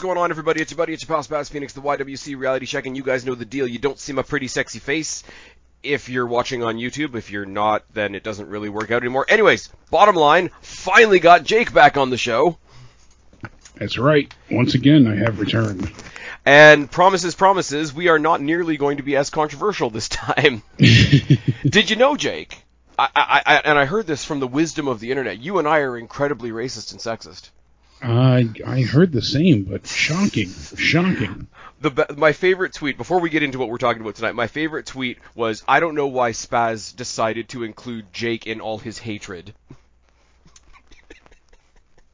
What's going on, everybody? It's your buddy, it's your pal Spaz Phoenix, the YWC Reality Check, and you guys know the deal. You don't see my pretty sexy face if you're watching on YouTube. If you're not, then it doesn't really work out anymore. Anyways, bottom line, finally got Jake back on the show. That's right. Once again, I have returned. And promises, promises, we are not nearly going to be as controversial this time. Did you know, Jake? I, I, I, and I heard this from the wisdom of the internet. You and I are incredibly racist and sexist. I I heard the same, but shocking, shocking. The my favorite tweet before we get into what we're talking about tonight. My favorite tweet was I don't know why Spaz decided to include Jake in all his hatred.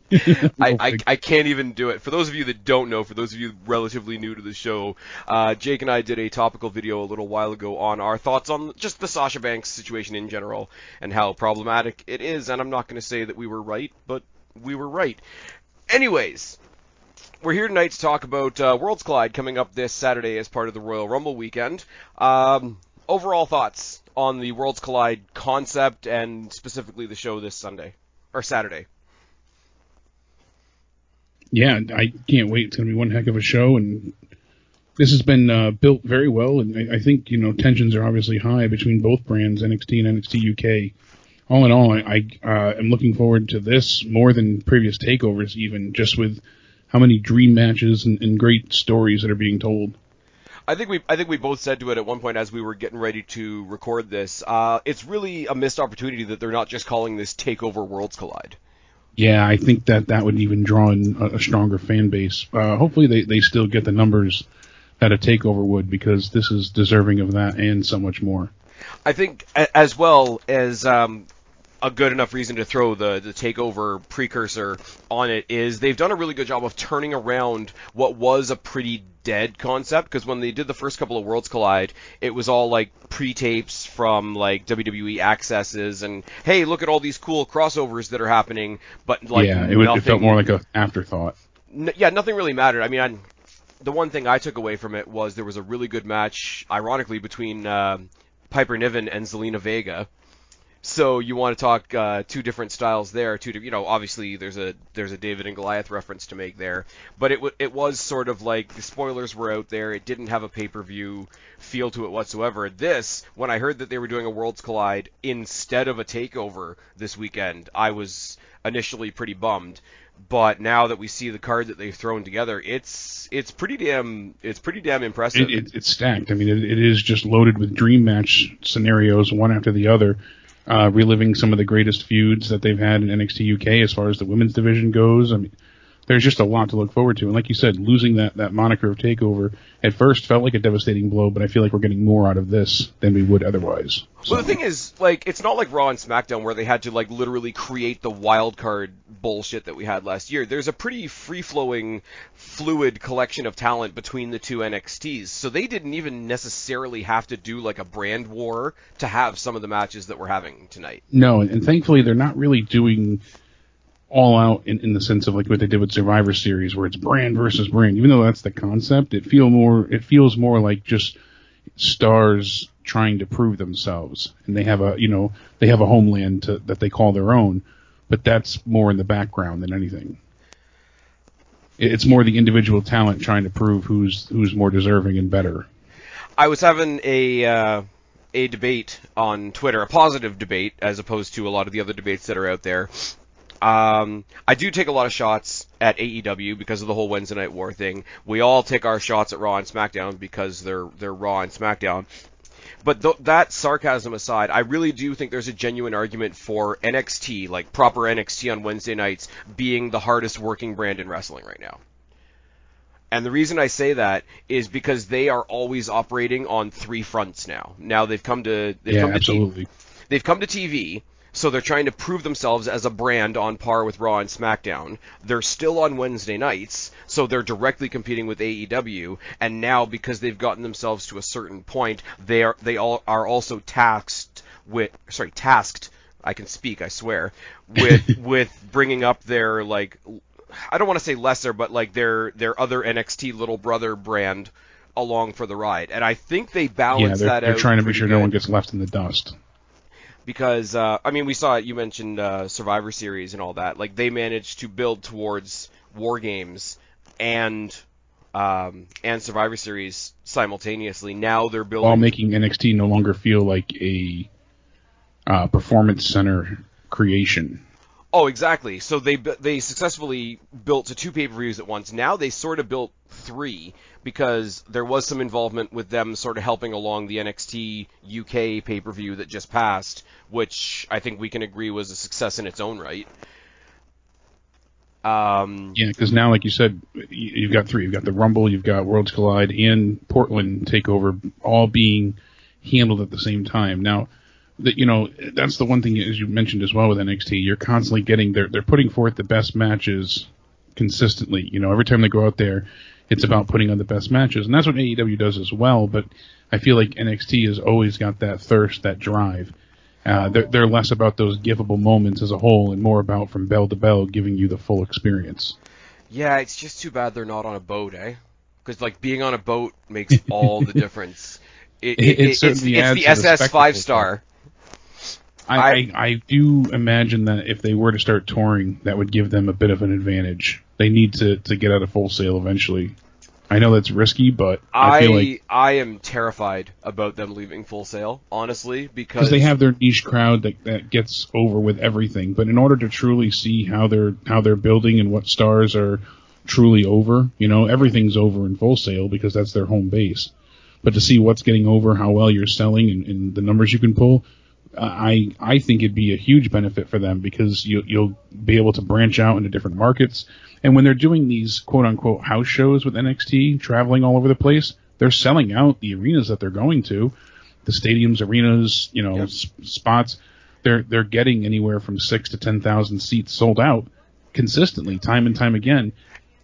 I, I, I can't even do it. For those of you that don't know, for those of you relatively new to the show, uh, Jake and I did a topical video a little while ago on our thoughts on just the Sasha Banks situation in general and how problematic it is. And I'm not going to say that we were right, but we were right. Anyways, we're here tonight to talk about uh, Worlds Collide coming up this Saturday as part of the Royal Rumble weekend. Um, overall thoughts on the Worlds Collide concept and specifically the show this Sunday or Saturday. Yeah, I can't wait. It's going to be one heck of a show, and this has been uh, built very well. And I, I, think you know tensions are obviously high between both brands, NXT and NXT UK. All in all, I, I uh, am looking forward to this more than previous takeovers, even just with how many dream matches and, and great stories that are being told. I think we I think we both said to it at one point as we were getting ready to record this. Uh, it's really a missed opportunity that they're not just calling this Takeover Worlds Collide. Yeah, I think that that would even draw in a, a stronger fan base. Uh, hopefully, they, they still get the numbers that a takeover would because this is deserving of that and so much more. I think as well as um, a good enough reason to throw the the takeover precursor on it is they've done a really good job of turning around what was a pretty dead concept because when they did the first couple of Worlds Collide, it was all like pre-tapes from like WWE accesses and hey, look at all these cool crossovers that are happening, but like yeah, it, it felt more like an afterthought. N- yeah, nothing really mattered. I mean, I, the one thing I took away from it was there was a really good match, ironically, between uh, Piper Niven and Zelina Vega so you want to talk uh, two different styles there. Two, you know, obviously there's a there's a David and Goliath reference to make there, but it w- it was sort of like the spoilers were out there. It didn't have a pay per view feel to it whatsoever. This, when I heard that they were doing a Worlds Collide instead of a Takeover this weekend, I was initially pretty bummed. But now that we see the card that they've thrown together, it's it's pretty damn it's pretty damn impressive. It, it, it's stacked. I mean, it, it is just loaded with dream match scenarios, one after the other uh, reliving some of the greatest feuds that they've had in NXT UK as far as the women's division goes. I mean, there's just a lot to look forward to. And like you said, losing that, that moniker of Takeover at first felt like a devastating blow, but I feel like we're getting more out of this than we would otherwise. So. Well, the thing is, like, it's not like Raw and SmackDown where they had to like literally create the wild card bullshit that we had last year. There's a pretty free flowing, fluid collection of talent between the two NXTs, so they didn't even necessarily have to do like a brand war to have some of the matches that we're having tonight. No, and thankfully they're not really doing all out in, in the sense of like what they did with Survivor Series, where it's brand versus brand. Even though that's the concept, it feel more it feels more like just stars trying to prove themselves, and they have a you know they have a homeland to, that they call their own, but that's more in the background than anything. It's more the individual talent trying to prove who's who's more deserving and better. I was having a. Uh a debate on Twitter, a positive debate, as opposed to a lot of the other debates that are out there, um, I do take a lot of shots at AEW because of the whole Wednesday Night War thing. We all take our shots at Raw and SmackDown because they're they're Raw and SmackDown. But th- that sarcasm aside, I really do think there's a genuine argument for NXT, like proper NXT on Wednesday nights, being the hardest working brand in wrestling right now. And the reason I say that is because they are always operating on three fronts now. Now they've come to they've yeah, come to absolutely. T- they've come to TV so they're trying to prove themselves as a brand on par with Raw and SmackDown. They're still on Wednesday nights, so they're directly competing with AEW. And now, because they've gotten themselves to a certain point, they are they all are also tasked with sorry tasked. I can speak, I swear, with with bringing up their like I don't want to say lesser, but like their their other NXT little brother brand along for the ride. And I think they balance yeah, they're, that out. They're trying to make sure good. no one gets left in the dust because uh, I mean we saw it. You mentioned uh, Survivor Series and all that. Like they managed to build towards War Games and um, and Survivor Series simultaneously. Now they're building while making NXT no longer feel like a uh, performance center creation. Oh, exactly. So they they successfully built to two pay per views at once. Now they sort of built three because there was some involvement with them sort of helping along the NXT UK pay per view that just passed, which I think we can agree was a success in its own right. Um, yeah, because now, like you said, you've got three. You've got the Rumble, you've got Worlds Collide, and Portland Takeover, all being handled at the same time. Now, that you know, that's the one thing as you mentioned as well with NXT. You're constantly getting they're they're putting forth the best matches consistently. You know, every time they go out there, it's about putting on the best matches, and that's what AEW does as well. But I feel like NXT has always got that thirst, that drive. Uh, they're, they're less about those giveable moments as a whole, and more about from bell to bell giving you the full experience. Yeah, it's just too bad they're not on a boat, eh? Because like being on a boat makes all the difference. It, it, it, it's, it's the SS five star. I, I, I do imagine that if they were to start touring, that would give them a bit of an advantage. They need to, to get out of Full Sail eventually. I know that's risky, but I, I feel like I am terrified about them leaving Full Sail, honestly, because they have their niche crowd that, that gets over with everything. But in order to truly see how they're how they're building and what stars are truly over, you know, everything's over in Full Sail because that's their home base. But to see what's getting over, how well you're selling, and, and the numbers you can pull, I I think it'd be a huge benefit for them because you, you'll be able to branch out into different markets. And when they're doing these quote unquote house shows with NXT, traveling all over the place, they're selling out the arenas that they're going to, the stadiums, arenas, you know, yep. s- spots. They're they're getting anywhere from six to ten thousand seats sold out consistently, time and time again.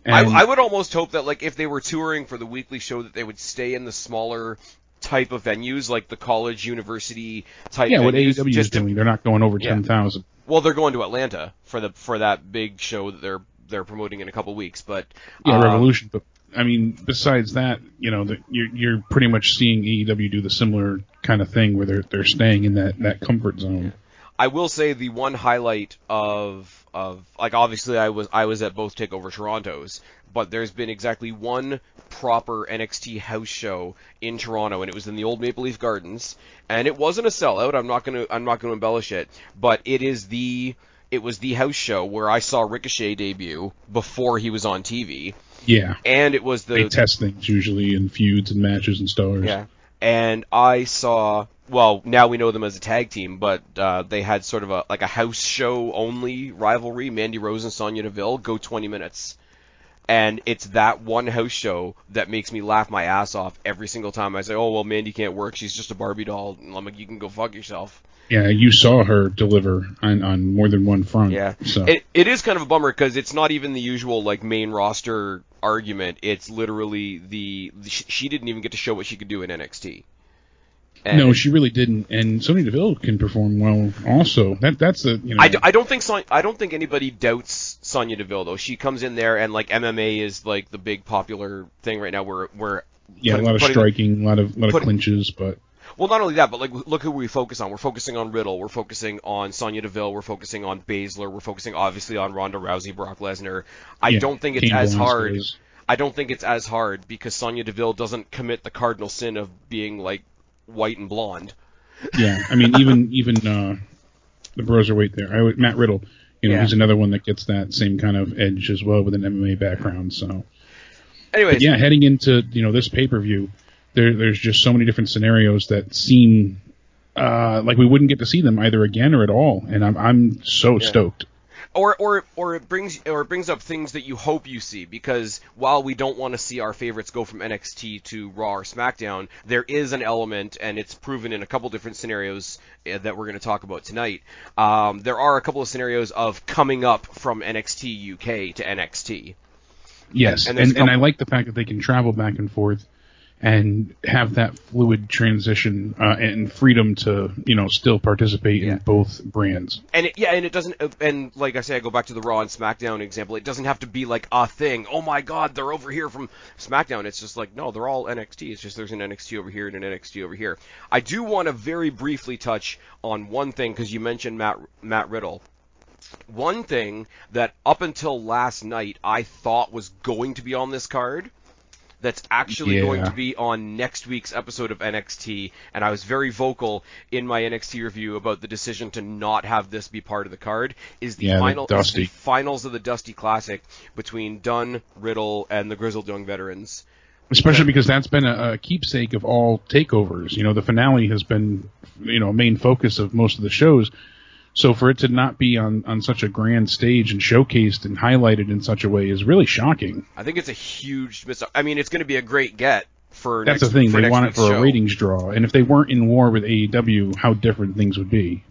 I, I, would almost hope that like if they were touring for the weekly show that they would stay in the smaller type of venues, like the college, university type. Yeah, venues, what AEW is doing, they're not going over yeah. ten thousand. Well, they're going to Atlanta for the for that big show that they're they're promoting in a couple weeks, but yeah, um, Revolution. But I mean, besides that, you know, the, you're you're pretty much seeing AEW do the similar kind of thing where they're they're staying in that that comfort zone. I will say the one highlight of of like obviously I was I was at both Takeover Torontos, but there's been exactly one proper NXT house show in Toronto, and it was in the old Maple Leaf Gardens, and it wasn't a sellout. I'm not gonna I'm not gonna embellish it, but it is the it was the house show where I saw Ricochet debut before he was on TV. Yeah, and it was the they test things usually in feuds and matches and stars. Yeah, and I saw well, now we know them as a tag team, but uh, they had sort of a like a house show only rivalry. Mandy Rose and Sonya Deville go 20 minutes, and it's that one house show that makes me laugh my ass off every single time. I say, "Oh well, Mandy can't work; she's just a Barbie doll." And I'm like, "You can go fuck yourself." Yeah, you saw her deliver on, on more than one front. Yeah, so it, it is kind of a bummer because it's not even the usual like main roster argument. It's literally the she didn't even get to show what she could do in NXT. And no, she really didn't. And Sonya Deville can perform well, also. That that's the you know. I, d- I don't think Son- I don't think anybody doubts Sonya Deville though. She comes in there and like MMA is like the big popular thing right now. Where where yeah, putting, a lot of striking, a lot of lot of putting, clinches, but well, not only that, but like look who we focus on. We're focusing on Riddle. We're focusing on Sonya Deville. We're focusing on Baszler. We're focusing obviously on Ronda Rousey, Brock Lesnar. I yeah, don't think it's as hard. I don't think it's as hard because Sonya Deville doesn't commit the cardinal sin of being like white and blonde. Yeah, I mean even even uh, the Broserweight there, I, Matt Riddle, you know, yeah. he's another one that gets that same kind of edge as well with an MMA background. So, anyways, yeah, heading into you know this pay per view, there there's just so many different scenarios that seem uh, like we wouldn't get to see them either again or at all, and I'm I'm so yeah. stoked or or or it brings or it brings up things that you hope you see because while we don't want to see our favorites go from NXT to Raw or SmackDown, there is an element, and it's proven in a couple different scenarios eh, that we're going to talk about tonight. Um, there are a couple of scenarios of coming up from NXT UK to NXT. Yes, and, and, and, and I like the fact that they can travel back and forth and have that fluid transition uh, and freedom to you know still participate yeah. in both brands. And it, yeah, and it doesn't. And like I say, I go back to the Raw and SmackDown example. It doesn't have to be like a thing. Oh my God, they're over here from SmackDown. It's just like no, they're all NXT. It's just there's an NXT over here and an NXT over here. I do want to very briefly touch on one thing because you mentioned Matt Matt Riddle. one thing that up until last night I thought was going to be on this card that's actually Yeah. going to be on next week's episode of NXT. And I was very vocal in my NXT review about the decision to not have this be part of the card. Is the Yeah, the final is the finals of the Dusty Classic between Dunne, Riddle, and the Grizzled Young Veterans. especially because that's been a, a keepsake of all takeovers. You know, the finale has been, you know, a main focus of most of the shows. So for it to not be on, on such a grand stage and showcased and highlighted in such a way is really shocking. I think it's a huge miss. I mean, it's going to be a great get for That's next, the thing; they want it for show. a ratings draw. And if they weren't in war with AEW, how different things would be.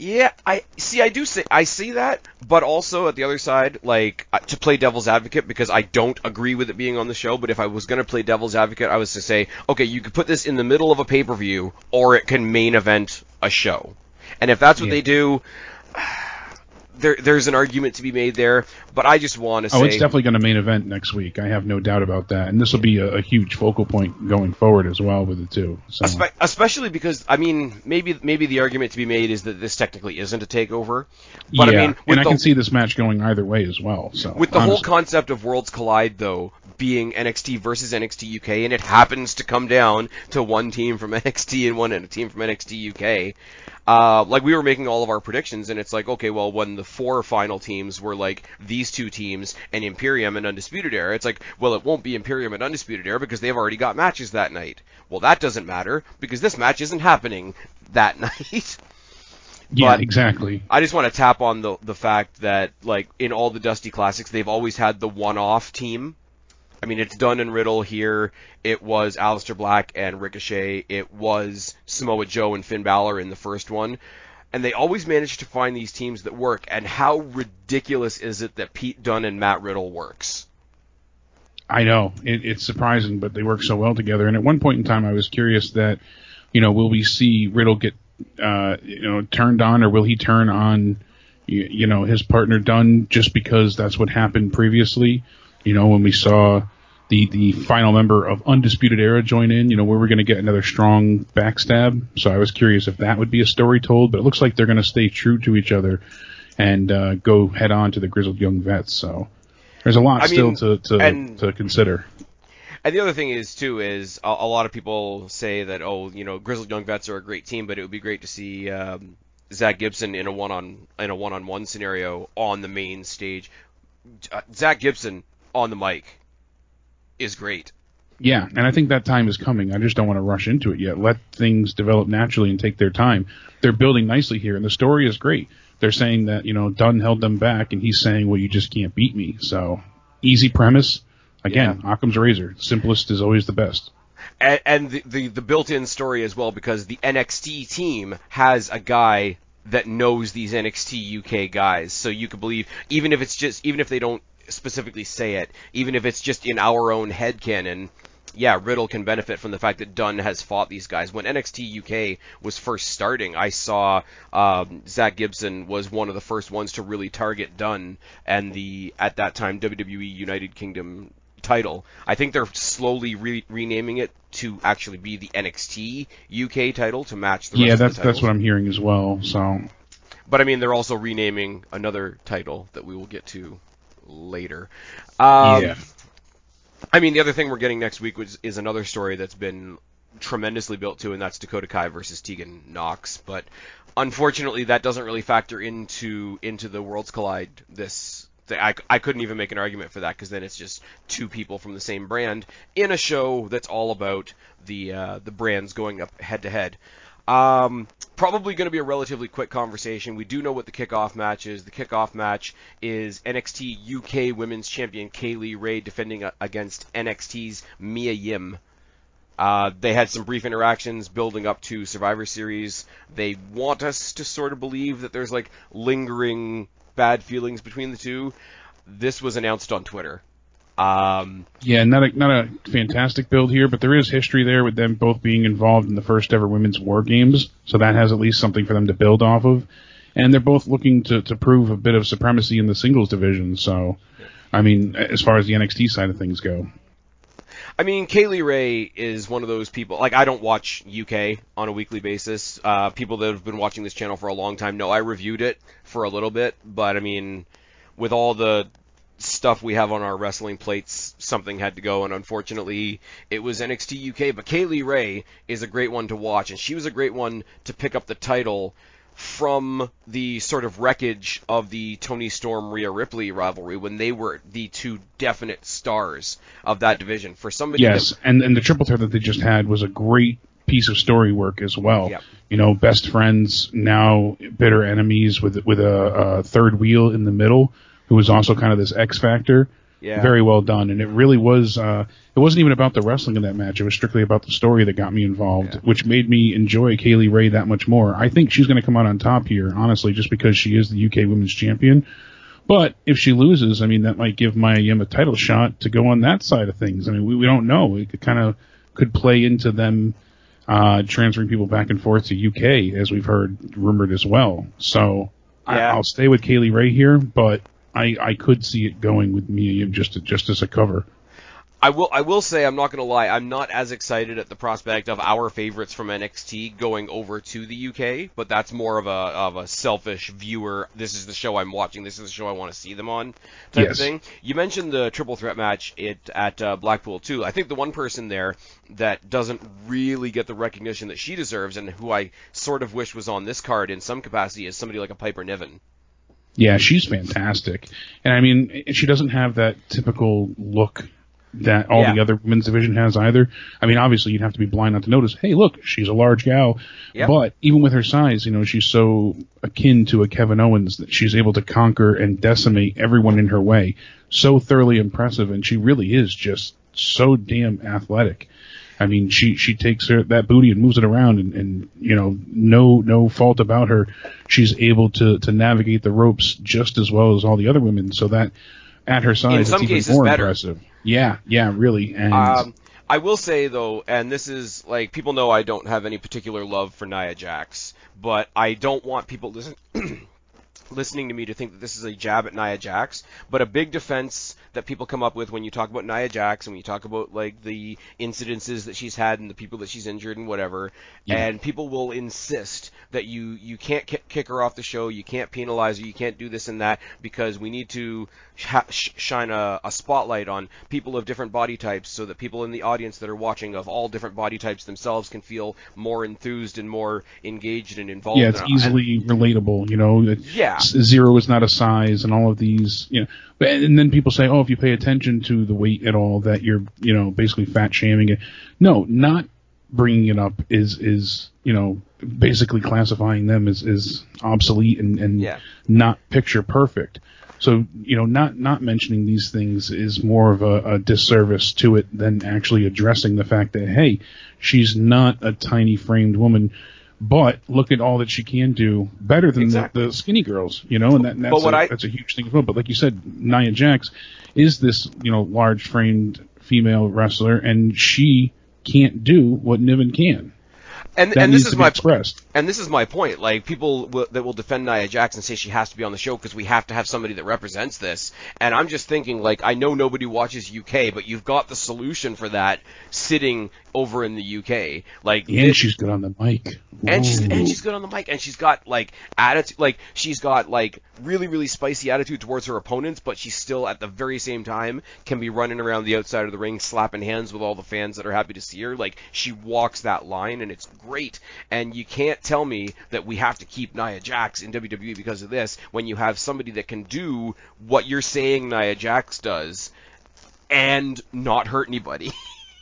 Yeah, I see. I do see. I see that, but also at the other side, like uh, to play devil's advocate because I don't agree with it being on the show. But if I was going to play devil's advocate, I was to say, okay, you could put this in the middle of a pay per view, or it can main event a show. And if that's what Yeah. they do, there there's an argument to be made there. But I just want to say, Oh, it's definitely going to main event next week. I have no doubt about that. And this will be a, a huge focal point going forward as well with the two. So. Espe- especially because I mean, maybe maybe the argument to be made is that this technically isn't a takeover. But yeah, I mean, and I the- can see this match going either way as well. So With the whole concept of Worlds Collide, though, being NXT versus NXT UK, and it happens to come down to one team from NXT and one and a team from NXT UK. Uh, like we were making all of our predictions, and it's like, okay, well, when the four final teams were like these two teams and Imperium and Undisputed Era, it's like, well, it won't be Imperium and Undisputed Era because they've already got matches that night. Well, that doesn't matter because this match isn't happening that night. yeah, but- exactly. I just want to tap on the the fact that like in all the Dusty Classics, they've always had the one-off team. I mean, it's Dunne and Riddle here. It was Aleister Black and Ricochet. It was Samoa Joe and Finn Balor in the first one. And they always manage to find these teams that work. And how ridiculous is it that Pete Dunne and Matt Riddle works? I know it, it's surprising, but they work so well together. And at one point in time, I was curious that, you know, will we see Riddle get, uh, you know, turned on, or will he turn on, you, you know, his partner Dunne just because that's what happened previously? You know, when we saw the the final member of Undisputed Era join in, you know, where we're going to get another strong backstab. So I was curious if that would be a story told, but it looks like they're going to stay true to each other and uh, go head on to the grizzled young vets. So. There's a lot I still mean, to, to, and- to consider. And the other thing is too is a, a lot of people say that oh you know Grizzled Young Vets are a great team, but it would be great to see um, Zach Gibson in a one on in a one on one scenario on the main stage. Uh, Zach Gibson on the mic is great. Yeah, and I think that time is coming. I just don't want to rush into it yet. Let things develop naturally and take their time. They're building nicely here, and the story is great. They're saying that you know Dunne held them back, and he's saying, "Well, you just can't beat me." So easy premise. Again, Occam's razor. Simplest is always the best. and, and the, the the built-in story as well because the NXT team has a guy that knows these NXT UK guys, so you could believe even if it's just even if they don't specifically say it, even if it's just in our own head canon. Yeah, Riddle can benefit from the fact that Dunne has fought these guys. When NXT UK was first starting, I saw um, Zach Gibson was one of the first ones to really target Dunne and the at that time WWE United Kingdom title. I think they're slowly re- renaming it to actually be the NXT UK title to match the rest Yeah, of the that's that's what I'm hearing as well. So But I mean, they're also renaming another title that we will get to later. Um, yeah, I mean, the other thing we're getting next week was, is another story that's been tremendously built to, and that's Dakota Kai versus Tegan Nox. But unfortunately, that doesn't really factor into into the Worlds Collide. This thing. I, I couldn't even make an argument for that because then it's just two people from the same brand in a show that's all about the uh, the brands going up head to head. Um, probably going to be a relatively quick conversation. We do know what the kickoff match is. The kickoff match is NXT UK Women's Champion Kay Lee Ray defending against NXT's Mia Yim. Uh, they had some brief interactions building up to Survivor Series. They want us to sort of believe that there's like lingering bad feelings between the two. This was announced on Twitter. Um, yeah, not a not a fantastic build here, but there is history there with them both being involved in the first ever women's war games, so that has at least something for them to build off of. And they're both looking to, to prove a bit of supremacy in the singles division. So, I mean, as far as the NXT side of things go, I mean, Kay Lee Ray is one of those people. Like, I don't watch UK on a weekly basis. Uh, people that have been watching this channel for a long time know I reviewed it for a little bit, but I mean, with all the stuff we have on our wrestling plates, something had to go, and unfortunately, it was NXT UK. But Kay Lee Ray is a great one to watch, and she was a great one to pick up the title from the sort of wreckage of the Toni Storm Rhea Ripley rivalry when they were the two definite stars of that division. For somebody, Yes, that, and and the triple threat that they just had was a great piece of story work as well. Yep. You know, best friends now bitter enemies with with a, a third wheel in the middle, who was also kind of this X factor. Yeah. Very well done, and it really was. Uh, it wasn't even about the wrestling in that match. It was strictly about the story that got me involved, Yeah. which made me enjoy Kay Lee Ray that much more. I think she's going to come out on top here, honestly, just because she is the UK Women's Champion. But if she loses, I mean, that might give Maya Yim a title shot to go on that side of things. I mean, we, we don't know. It could kind of could play into them uh, transferring people back and forth to UK, as we've heard rumored as well. So I, Yeah. I'll stay with Kay Lee Ray here, but I, I could see it going with Yim just to, just as a cover. I will. I will say I'm not going to lie. I'm not as excited at the prospect of our favorites from NXT going over to the UK, but that's more of a of a selfish viewer. This is the show I'm watching. This is the show I want to see them on, type of thing. You mentioned the triple threat match it, at uh, Blackpool too. I think the one person there that doesn't really get the recognition that she deserves, and who I sort of wish was on this card in some capacity, is somebody like a Piper Niven. Yeah, she's fantastic. And I mean, she doesn't have that typical look that all Yeah. the other women's division has either. I mean, obviously you'd have to be blind not to notice, hey, look, she's a large gal. Yep. But even with her size, you know, she's so akin to a Kevin Owens that she's able to conquer and decimate everyone in her way. So thoroughly impressive, and she really is just so damn athletic. I mean, she she takes her that booty and moves it around, and, and you know, no no fault about her. She's able to to navigate the ropes just as well as all the other women. So that at her size, In it's some even cases more better. impressive. Yeah, yeah, really. And Um, I will say though, and this is like people know I don't have any particular love for Nia Jax, but I don't want people listen listening to me to think that this is a jab at Nia Jax. But a big defense that people come up with when you talk about Nia Jax and when you talk about like the incidences that she's had and the people that she's injured and whatever, Yeah. and people will insist that you you can't ki- kick her off the show, you can't penalize her, you can't do this and that because we need to sh- shine a, a spotlight on people of different body types so that people in the audience that are watching of all different body types themselves can feel more enthused and more engaged and involved. yeah, it's it. easily relatable. You know, that Yeah. S- zero is not a size, and all of these. You know, and then people say, oh, if you pay attention to the weight at all, that you're you know basically fat shaming it. No, not bringing it up is is you know basically classifying them as, as obsolete and and Yeah. not picture perfect. So you know, not not mentioning these things is more of a, a disservice to it than actually addressing the fact that hey, she's not a tiny framed woman, but look at all that she can do better than Exactly. the, the skinny girls, you know, and that, that's what a, I- that's a huge thing as well. But like you said, Nia Jax is this you know large framed female wrestler, and she can't do what Niven can. and That and this is my expressed. And this is my point. Like people w- that will defend Nia Jax and say she has to be on the show because we have to have somebody that represents this. And I'm just thinking, like, I know nobody watches UK, but you've got the solution for that sitting over in the UK. Like, And she's good on the mic. and she's and she's good on the mic, and she's got like attitude, like she's got like really really spicy attitude towards her opponents, but she still at the very same time can be running around the outside of the ring, slapping hands with all the fans that are happy to see her. Like she walks that line, and it's great. And you can't tell me that we have to keep Nia Jax in WWE because of this when you have somebody that can do what you're saying Nia Jax does, and not hurt anybody.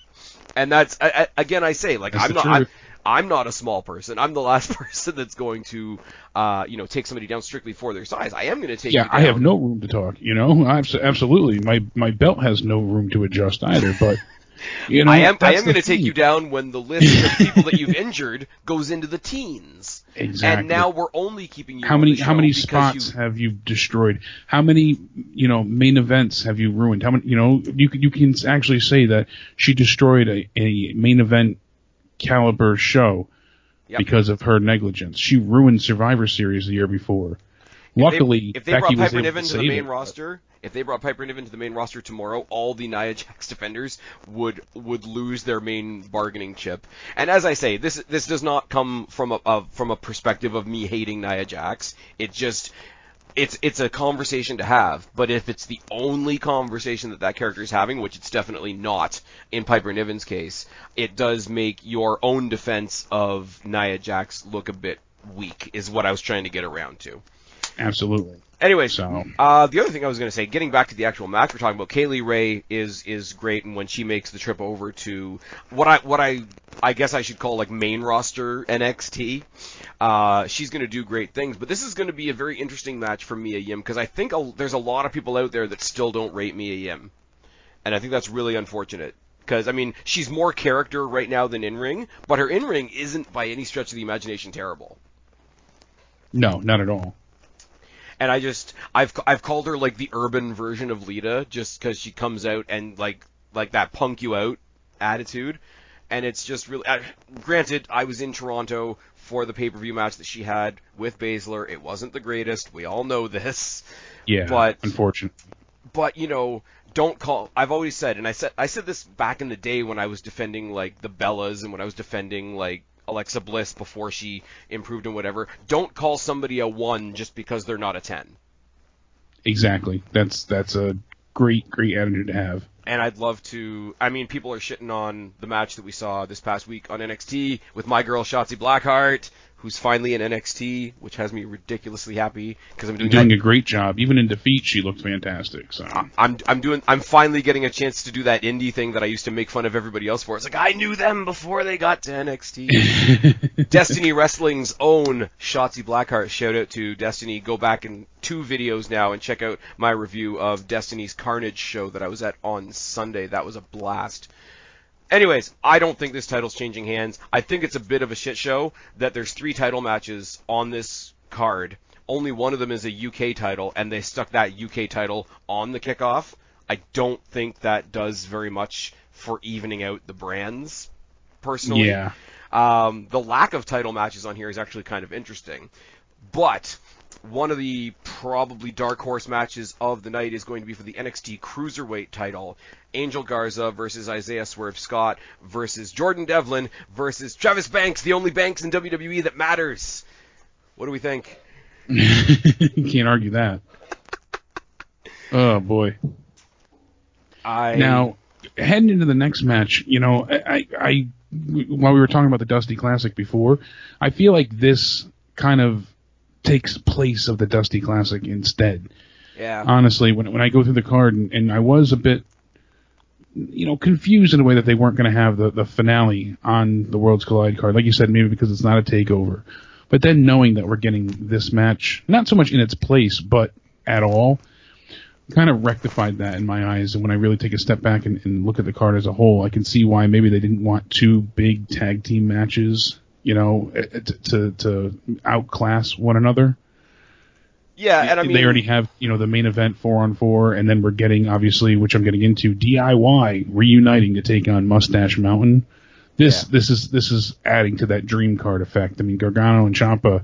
and that's I, I, again I say like That's I'm not. I'm. I'm not a small person. I'm the last person that's going to, uh, you know, take somebody down strictly for their size. I am going to take. Yeah, I have no room to talk. You know, Abs- absolutely. My my belt has no room to adjust either. But you know, I am. I am going to take you down when the list of people that you've injured goes into the teens. Exactly. And now we're only keeping you. how many the how many spots You, have you destroyed? How many you know main events have you ruined? How many you know you can you can actually say that she destroyed a, a main event caliber show Yep. because of her negligence. She ruined Survivor Series the year before. they- Luckily, if they Becky brought Piper Niven to to the main it. roster, if they brought Piper Niven to the main roster tomorrow, all the Nia Jax defenders would would lose their main bargaining chip. And as I say, this this does not come from a, a from a perspective of me hating Nia Jax. It just it's it's a conversation to have, but if it's the only conversation that that character is having, which it's definitely not in Piper Niven's case, it does make your own defense of Nia Jax look a bit weak. Is what I was trying to get around to. Absolutely. Anyway, So- uh, the other thing I was going to say, getting back to the actual match we're talking about, Kay Lee Ray is is great, and when she makes the trip over to what I what I I guess I should call like main roster NXT, uh, she's going to do great things. But this is going to be a very interesting match for Mia Yim because I think a, there's a lot of people out there that still don't rate Mia Yim, and I think that's really unfortunate. Because I mean, she's more character right now than in ring, but her in ring isn't by any stretch of the imagination terrible. No, not at all. And I just I've I've called her like the urban version of Lita just because she comes out and like like that punk you out attitude, and it's just really. Uh, granted, I was in Toronto for the pay per view match that she had with Baszler. It wasn't the greatest. We all know this, Yeah, But- unfortunate. but you know. Don't call. I've always said, and I said I said this back in the day when I was defending like the Bellas and when I was defending like Alexa Bliss before she improved and whatever. Don't call somebody a one just because they're not a ten. Exactly. That's that's a great great attitude to have. and I'd love to. I mean, people are shitting on the match that we saw this past week on NXT with my girl Shotzi Blackheart, who's finally in NXT, which has me ridiculously happy because I'm doing. Doing a great job. Even in defeat, she looked fantastic. So I'm I'm doing I'm finally getting a chance to do that indie thing that I used to make fun of everybody else for. It's like I knew them before they got to NXT. Destiny Wrestling's own Shotzi Blackheart. Shout out to Destiny. Go back in two videos now and check out my review of Destiny's Carnage show that I was at on Sunday. That was a blast. Anyways, I don't think this title's changing hands. I think it's a bit of a shit show that there's three title matches on this card. Only one of them is a UK title, and they stuck that UK title on the kickoff. I don't think that does very much for evening out the brands, personally. yeah, Um, the lack of title matches on here is actually kind of interesting. But one of the probably dark horse matches of the night is going to be for the NXT Cruiserweight title. Angel Garza versus Isaiah Swerve Scott versus Jordan Devlin versus Travis Banks, the only Banks in WWE that matters. What do we think? can't argue that. Oh boy. I Now, heading into the next match, you know, I, I, I while we were talking about the Dusty Classic before, I feel like this kind of takes place of the Dusty Classic instead. yeah. Honestly, when when I go through the card, and, and I was a bit, you know, confused in a way that they weren't going to have the the finale on the Worlds Collide card, like you said, maybe because it's not a takeover. But then knowing that we're getting this match, not so much in its place, but at all, kind of rectified that in my eyes. And when I really take a step back and, and look at the card as a whole, I can see why maybe they didn't want two big tag team matches, you know, eh, eh, to to, to outclass one another. yeah, and I mean they already have, you know, the main event four on four, and then we're getting obviously, which I'm getting into, DIY reuniting to take on Mustache Mountain. This Yeah. this is this is adding to that dream card effect. I mean, Gargano and Ciampa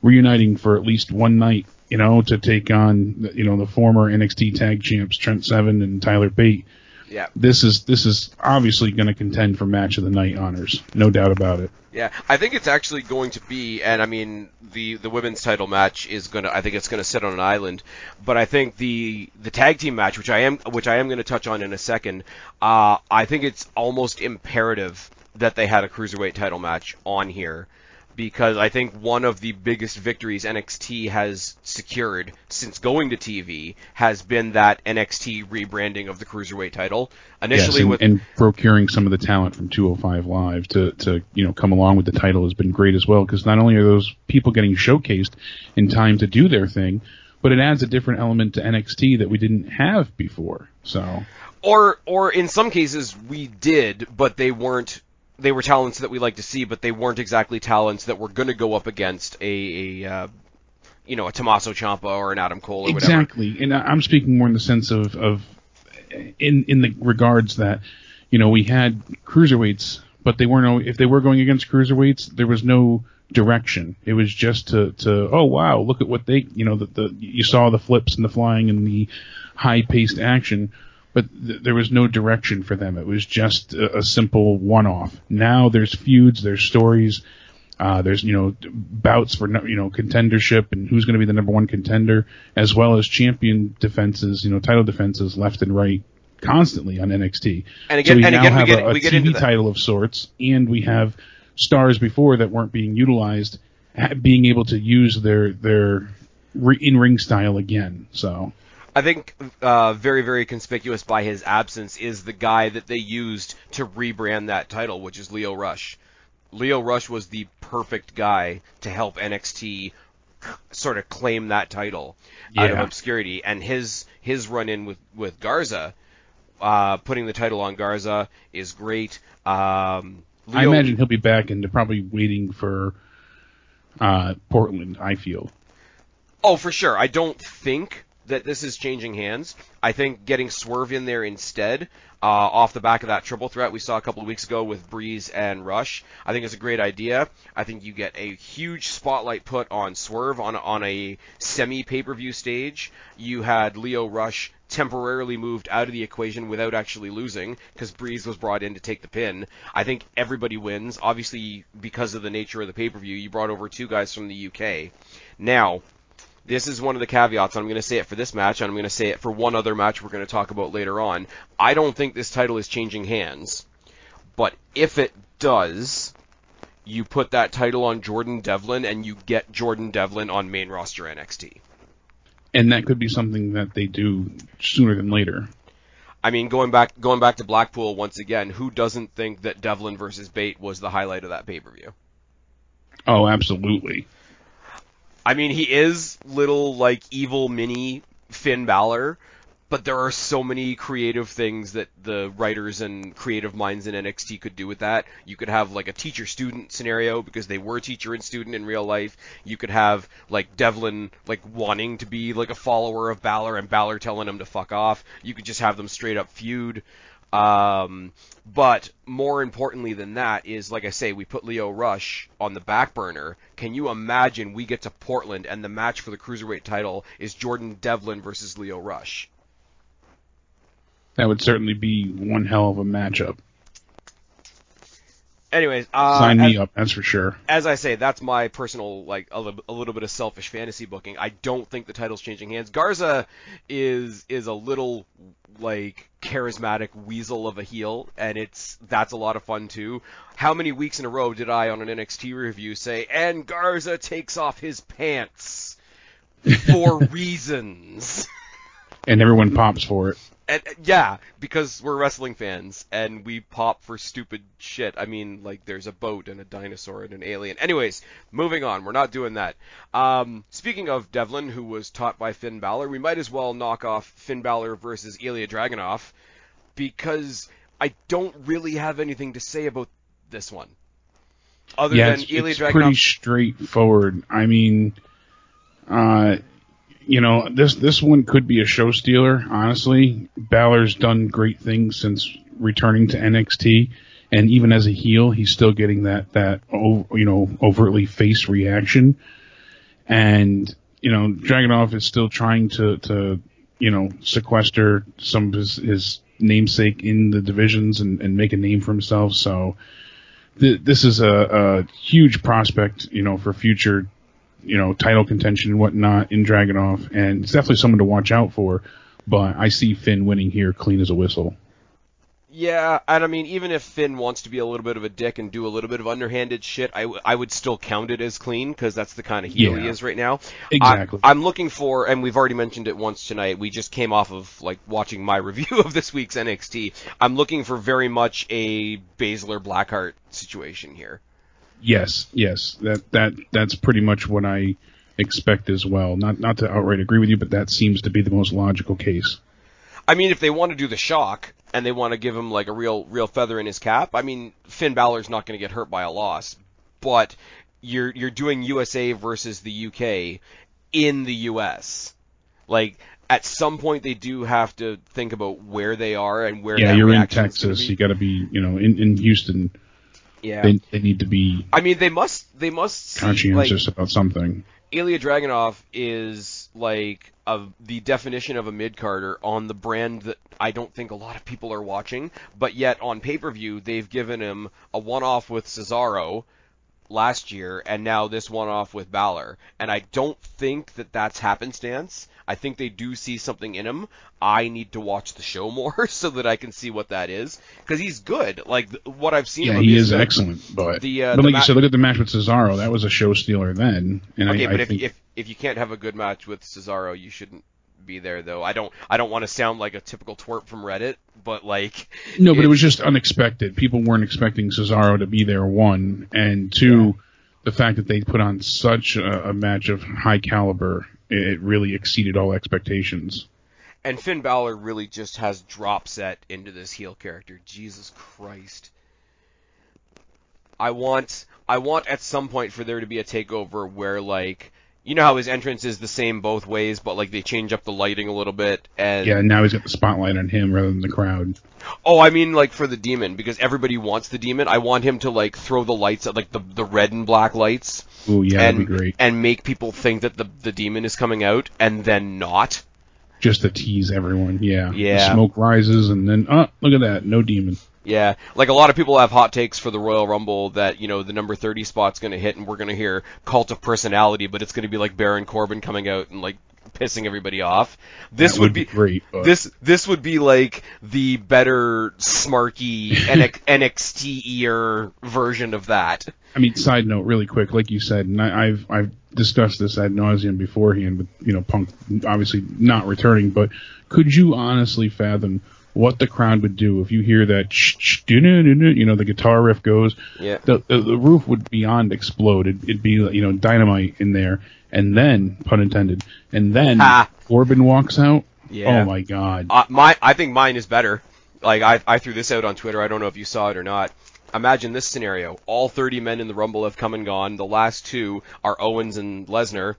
reuniting for at least one night, you know, to take on you know the former NXT tag champs Trent Seven and Tyler Bate. Yeah. This is this is obviously going to contend for match of the night honors, no doubt about it. Yeah, I think it's actually going to be, and I mean the the women's title match is gonna. I think it's gonna sit on an island, but I think the the tag team match, which I am which I am gonna touch on in a second, uh, I think it's almost imperative that they had a cruiserweight title match on here. Because I think one of the biggest victories NXT has secured since going to TV has been that NXT rebranding of the cruiserweight title. Initially yes, and, with and procuring some of the talent from 205 Live to, to you know come along with the title has been great as well because not only are those people getting showcased in time to do their thing, but it adds a different element to NXT that we didn't have before. So or or in some cases we did, but they weren't. They were talents that we like to see, but they weren't exactly talents that were going to go up against a, a uh, you know, a Tommaso Ciampa or an Adam Cole or whatever. exactly, and I- I'm speaking more in the sense of of in in the regards that you know we had cruiserweights, but they weren't. If they were going against cruiserweights, there was no direction. It was just to to oh wow, look at what they you know the, the you saw the flips and the flying and the high paced action, but th- there was no direction for them. It was just a, a simple one off. Now there's feuds, there's stories. Uh, there's you know bouts for you know contendership and who's going to be the number one contender, as well as champion defenses, you know title defenses left and right constantly on NXT. And again- so we and now again, we have get- a, a we get TV into title of sorts, and we have stars before that weren't being utilized being able to use their their in ring style again. So I think uh, very, very conspicuous by his absence is the guy that they used to rebrand that title, which is Lio Rush. Lio Rush was the perfect guy to help NXT sort of claim that title out of obscurity, and his his run in with with Garza, uh, putting the title on Garza is great. Um, I imagine he'll be back and they're probably waiting for uh, Portland. I feel. Oh, for sure. I don't think that this is changing hands. I think getting Swerve in there instead, uh, off the back of that triple threat we saw a couple of weeks ago with Breeze and Rush, I think it's a great idea. I think you get a huge spotlight put on Swerve on on a semi pay per view stage. You had Lio Rush temporarily moved out of the equation without actually losing because Breeze was brought in to take the pin. I think everybody wins. Obviously, because of the nature of the pay per view, you brought over two guys from the UK. Now, this is one of the caveats. I'm going to say it for this match, and I'm going to say it for one other match we're going to talk about later on. I don't think this title is changing hands, but if it does, you put that title on Jordan Devlin, and you get Jordan Devlin on main roster NXT. And that could be something that they do sooner than later. I mean, going back going back to Blackpool once again, who doesn't think that Devlin versus Bate was the highlight of that pay per view? Oh, absolutely. I mean, he is little like evil mini Finn Balor, but there are so many creative things that the writers and creative minds in NXT could do with that. You could have like a teacher student scenario because they were teacher and student in real life. You could have like Devlin like wanting to be like a follower of Balor and Balor telling him to fuck off. You could just have them straight up feud. Um, but more importantly than that is, like I say, we put Lio Rush on the back burner. Can you imagine we get to Portland and the match for the cruiserweight title is Jordan Devlin versus Lio Rush? That would certainly be one hell of a matchup. Anyways, uh, Sign me as, up, that's for sure. as I say, that's my personal like a, li- a little bit of selfish fantasy booking. I don't think the title's changing hands. Garza is is a little like charismatic weasel of a heel, and it's that's a lot of fun too. How many weeks in a row did I on an NXT review say, "And Garza takes off his pants for reasons"? And everyone pops for it. And uh, yeah, because we're wrestling fans and we pop for stupid shit. I mean, like there's a boat and a dinosaur and an alien. Anyways, moving on. We're not doing that. Um, speaking of Devlin, who was taught by Finn Balor, we might as well knock off Finn Balor versus Ilya Dragunov because I don't really have anything to say about this one. Other yeah, than it's, Ilya it's Dragunov. pretty straightforward. I mean, uh, you know, this this one could be a show stealer. Honestly, Balor's done great things since returning to NXT, and even as a heel, he's still getting that that you know overtly face reaction. And you know, Dragunov is still trying to to you know sequester some of his, his namesake in the divisions and, and make a name for himself. So th- this is a, a huge prospect, you know, for future, you know, title contention and whatnot in Dragunov, and it's definitely someone to watch out for. But I see Finn winning here, clean as a whistle. Yeah, and I mean, even if Finn wants to be a little bit of a dick and do a little bit of underhanded shit, I, w- I would still count it as clean because that's the kind of heel he is right now. Exactly. I, am looking for, and we've already mentioned it once tonight. We just came off of like watching my review of this week's NXT. I'm looking for very much a Baszler Blackheart situation here. Yes, yes, that that that's pretty much what I expect as well. Not not to outright agree with you, but that seems to be the most logical case. I mean, if they want to do the shock and they want to give him like a real real feather in his cap, I mean, Finn Balor's not going to get hurt by a loss, but you're you're doing USA versus the UK in the US. Like at some point they do have to think about where they are and where Yeah, you're in Texas. You got to be, you know, in in Houston. Yeah. They they need to be I mean, they must they must see, like conscientious about something. Ilya Dragunov is like a, the definition of a mid carder on the brand that I don't think a lot of people are watching, but yet on pay per view they've given him a one off with Cesaro last year, and now this one off with Balor, and I don't think that that's happenstance. I think they do see something in him. I need to watch the show more so that I can see what that is because he's good. Like what I've seen. Yeah, him he is excellent. But the, uh, but like ma- you said, look at the match with Cesaro. That was a show stealer then. And Okay, I, but I if, think if if you can't have a good match with Cesaro, you shouldn't be there though. I don't I don't want to sound like a typical twerp from Reddit, but like no, but it was just unexpected. People weren't expecting Cesaro to be there. One and two, the fact that they put on such a, a match of high caliber, it really exceeded all expectations. and Finn Balor really just has drop set into this heel character. Jesus Christ. I want I want at some point for there to be a takeover where like you know how his entrance is the same both ways, but like they change up the lighting a little bit and Yeah, now he's got the spotlight on him rather than the crowd. Oh, I mean like for the demon because everybody wants the demon. I want him to like throw the lights at like the the red and black lights Ooh, yeah, and that'd be great. and make people think that the the demon is coming out and then not. Just to tease everyone. Yeah. Yeah. The smoke rises and then, oh, look at that, no demon. Yeah, like a lot of people have hot takes for the Royal Rumble that you know the number thirty spot's going to hit and we're going to hear Cult of Personality, but it's going to be like Baron Corbin coming out and like pissing everybody off. This would would be great, but- This this would be like the better smarky NXT-er version of that. I mean, side note, really quick, like you said, and I, I've I've discussed this ad nauseum beforehand with you know Punk obviously not returning, but could you honestly fathom what the crowd would do if you hear that you know the guitar riff goes, Yeah. the, the the roof would beyond explode. It'd, it'd be you know dynamite in there, and then pun intended, and then Ha. Corbin walks out. Yeah. Oh my God! Uh, my, I think mine is better. Like I, I threw this out on Twitter. I don't know if you saw it or not. Imagine this scenario: all 30 men in the Rumble have come and gone. The last two are Owens and Lesnar.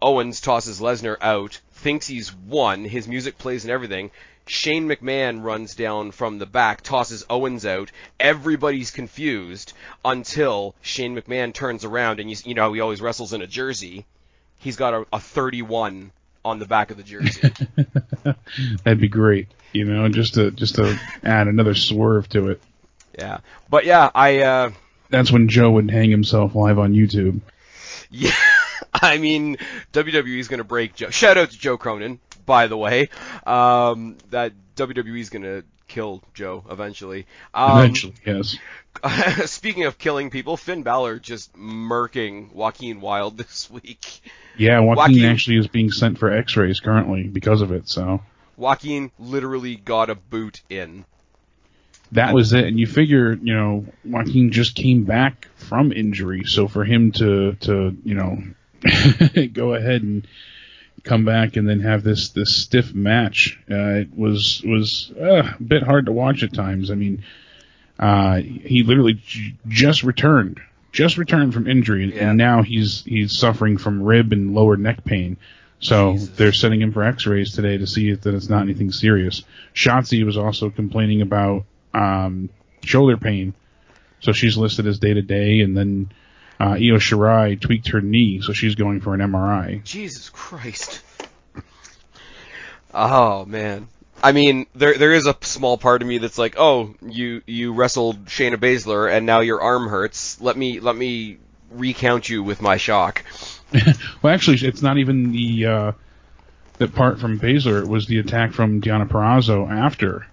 Owens tosses Lesnar out, thinks he's won. His music plays and everything. Shane McMahon runs down from the back, tosses Owens out. Everybody's confused until Shane McMahon turns around and you, you know how he always wrestles in a jersey. He's got a, a 31 on the back of the jersey. That'd be great. You know, just to just to add another swerve to it. Yeah, but yeah, I uh, That's when Joe would hang himself live on YouTube. yeah, I mean WWE's gonna break Joe. Shout out to Joe Cronin, by the way. Um, that WWE's gonna kill Joe eventually. Um, Eventually, yes. speaking of killing people, Finn Balor just murking Joaquin Wilde this week. Yeah, Joaquin, Joaquin- actually is being sent for X-rays currently because of it. So Joaquin literally got a boot in. that was it. And you figure, you know, Joaquin just came back from injury, so for him to to you know go ahead and come back and then have this this stiff match, uh, it was was uh, a bit hard to watch at times. I mean, uh, he literally j- just returned. Just returned from injury, and, Yeah. and now he's he's suffering from rib and lower neck pain. So Jesus. they're sending him for X-rays today to see if that it's not anything serious. Shotzi was also complaining about um, shoulder pain, so she's listed as day to day. And then uh, Io Shirai tweaked her knee, so she's going for an MRI. Jesus Christ. Oh man. I mean, there there is a small part of me that's like, oh, you you wrestled Shayna Baszler and now your arm hurts. Let me let me recount you with my shock. Well, actually, it's not even the uh, the part from Baszler. It was the attack from Diana Perrazzo after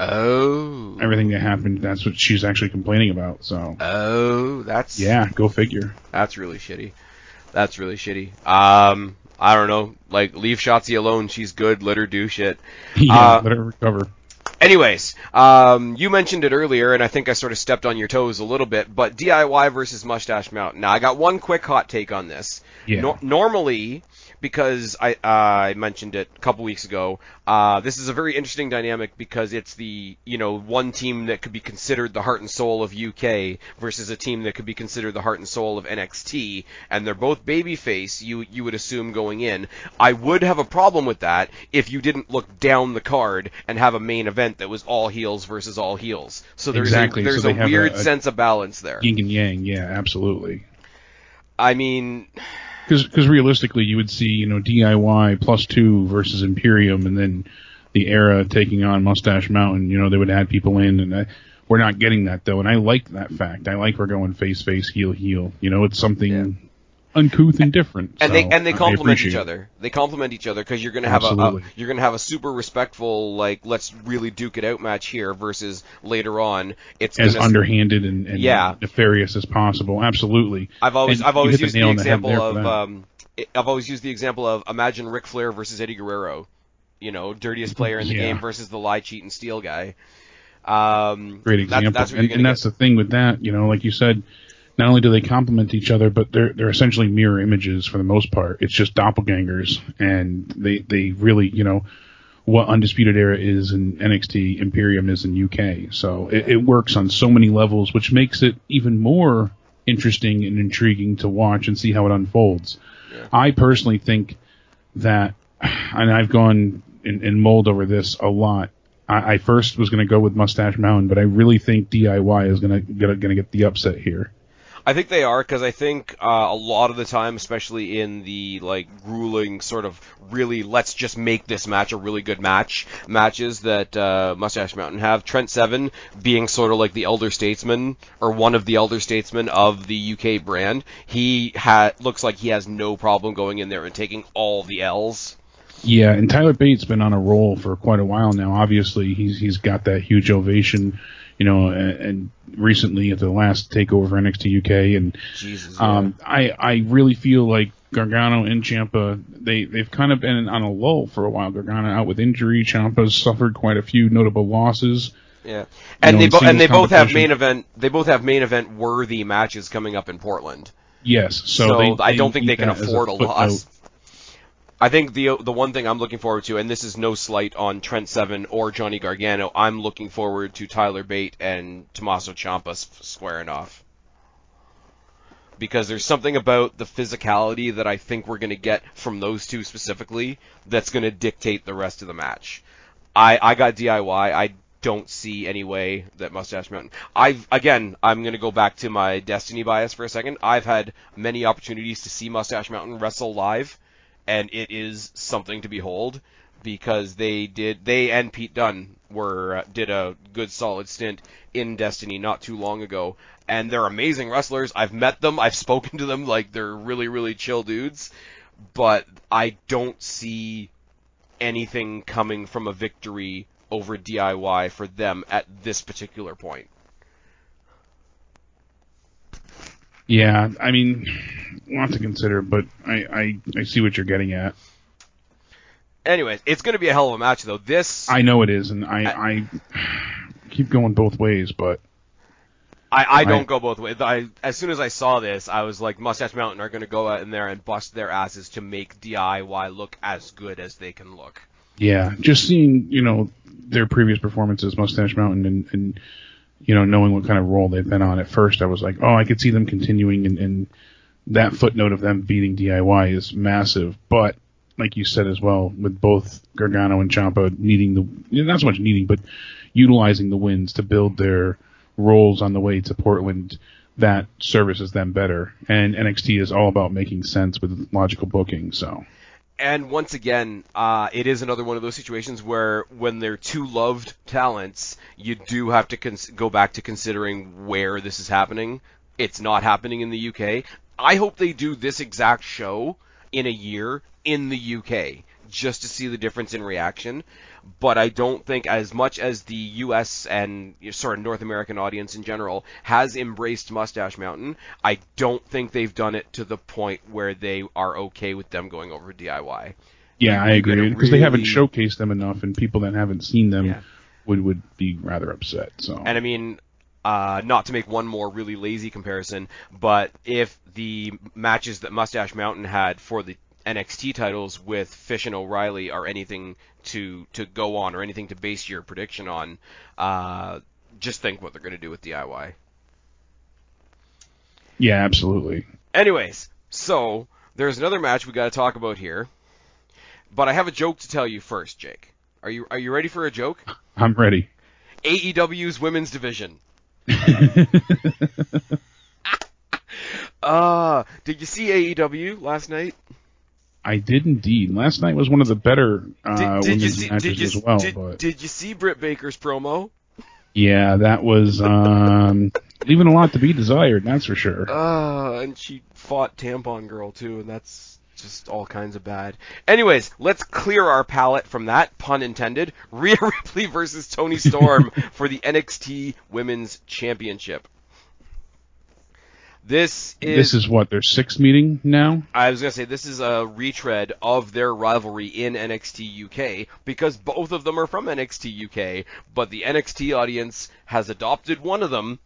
Oh. everything that happened. That's what she's actually complaining about. So Oh, that's yeah, go figure. That's really shitty. That's really shitty. Um, I don't know. Like, leave Shotzi alone. She's good. Let her do shit. yeah, Uh, let her recover. Anyways, um, you mentioned it earlier, and I think I sort of stepped on your toes a little bit, but DIY versus Mustache Mountain. Now, I got one quick hot take on this. Yeah. Nor- normally, because I uh, I mentioned it a couple weeks ago, uh, this is a very interesting dynamic because it's the you know one team that could be considered the heart and soul of UK versus a team that could be considered the heart and soul of NXT, and they're both babyface. You you would assume going in. I would have a problem with that if you didn't look down the card and have a main event that was all heels versus all heels. So there's Exactly, a, there's they a have a- weird a- sense of balance there. Yin and yang, yeah, absolutely. I mean, Because realistically, you would see you know DIY plus two versus Imperium, and then the era taking on Mustache Mountain. You know they would add people in, and I, we're not getting that though. And I like that fact. I like we're going face face heel heel. You know it's something uncouth and different. and so they and they complement each other. They complement each other because you're gonna have a, a you're gonna have a super respectful like let's really duke it out match here versus later on it's As underhanded and, and Yeah. nefarious as possible. Absolutely. I've always And I've always used the, the example of um I've always used the example of imagine Ric Flair versus Eddie Guerrero, you know, dirtiest player in the Yeah. game versus the lie, cheat, and steal guy. Um, Great that- example. that's and and that's the thing with that, you know, like you said, not only do they complement each other, but they're they're essentially mirror images for the most part. It's just doppelgangers, and they they really, you know, what Undisputed Era is in NXT, Imperium is in UK. So it, it works on so many levels, which makes it even more interesting and intriguing to watch and see how it unfolds. I personally think that, and I've gone and, and mulled over this a lot. I, I first was going to go with Mustache Mountain, but I really think DIY is going to going to get the upset here. I think they are because I think uh, a lot of the time, especially in the like grueling sort of really let's just make this match a really good match matches that uh, Mustache Mountain have. Trent Seven being sort of like the elder statesman or one of the elder statesmen of the UK brand. He ha- looks like he has no problem going in there and taking all the L's. Yeah, and Tyler Bates been on a roll for quite a while now. Obviously, he's he's got that huge ovation, you know, and, recently at the last takeover for NXT UK, and Jesus. yeah. um, I I really feel like Gargano and Ciampa they they've kind of been on a lull for a while. Gargano out with injury, Ciampa's suffered quite a few notable losses. Yeah, and know, they bo- and they both have main event. They both have main event worthy matches coming up in Portland. Yes, so, So, they, I don't think they can afford a, footnote. loss. I think the the one thing I'm looking forward to, and this is no slight on Trent Seven or Johnny Gargano, I'm looking forward to Tyler Bate and Tommaso Ciampa squaring off. Because there's something about the physicality that I think we're going to get from those two specifically that's going to dictate the rest of the match. I, I got DIY. I don't see any way that Mustache Mountain. I've again, I'm going to go back to my Destiny bias for a second. I've had many opportunities to see Mustache Mountain wrestle live, and it is something to behold because they did they and Pete Dunne were uh, did a good solid stint in Destiny not too long ago, and they're amazing wrestlers. I've met them, I've spoken to them, like they're really really chill dudes, but I don't see anything coming from a victory over DIY for them at this particular point. Yeah, I mean, we'll to consider, but I, I, I see what you're getting at. Anyways, it's going to be a hell of a match though. This I know it is, and I, I keep going both ways, but I, I don't I- go both ways. I, as soon as I saw this, I was like, Mustache Mountain are going to go out in there and bust their asses to make DIY look as good as they can look. yeah, just seeing you know their previous performances, Mustache Mountain, and, and you know knowing what kind of role they've been on at first, I was like, oh, I could see them continuing, and, and that footnote of them beating DIY is massive, but. Like you said as well, with both Gargano and Ciampa needing the not so much needing, but utilizing the wins to build their roles on the way to Portland, that services them better. And NXT is all about making sense with logical booking. So And once again, uh, it is another one of those situations where when they're two loved talents, you do have to cons- go back to considering where this is happening. It's not happening in the UK. I hope they do this exact show in a year in the UK just to see the difference in reaction. But I don't think as much as the US and sort of North American audience in general has embraced Mustache Mountain, I don't think they've done it to the point where they are okay with them going over DIY. yeah, I agree because they haven't showcased them enough, and people that haven't seen them Yeah. would would be rather upset. So And I mean, uh, not to make one more really lazy comparison, but if the matches that Mustache Mountain had for the NXT titles with Fish and O'Reilly are anything to to go on or anything to base your prediction on, uh, just think what they're going to do with DIY. yeah, absolutely. Anyways, so there's another match we got to talk about here, but I have a joke to tell you first, Jake. Are you are you ready for a joke? I'm ready. AEW's women's division. Uh, did you see AEW last night? I did indeed. Last night was one of the better uh, Did, did women's see? matches you, as well. did, but did you see Britt Baker's promo? yeah, that was um, leaving a lot to be desired. That's for sure. Uh, and she fought Tampon Girl too, and that's just all kinds of bad. Anyways, let's clear our palate from that pun intended. Rhea Ripley versus Toni Storm for the NXT Women's Championship. This is, this is what their sixth meeting now. I was gonna say this is a retread of their rivalry in NXT UK because both of them are from NXT UK, but the NXT audience has adopted one of them,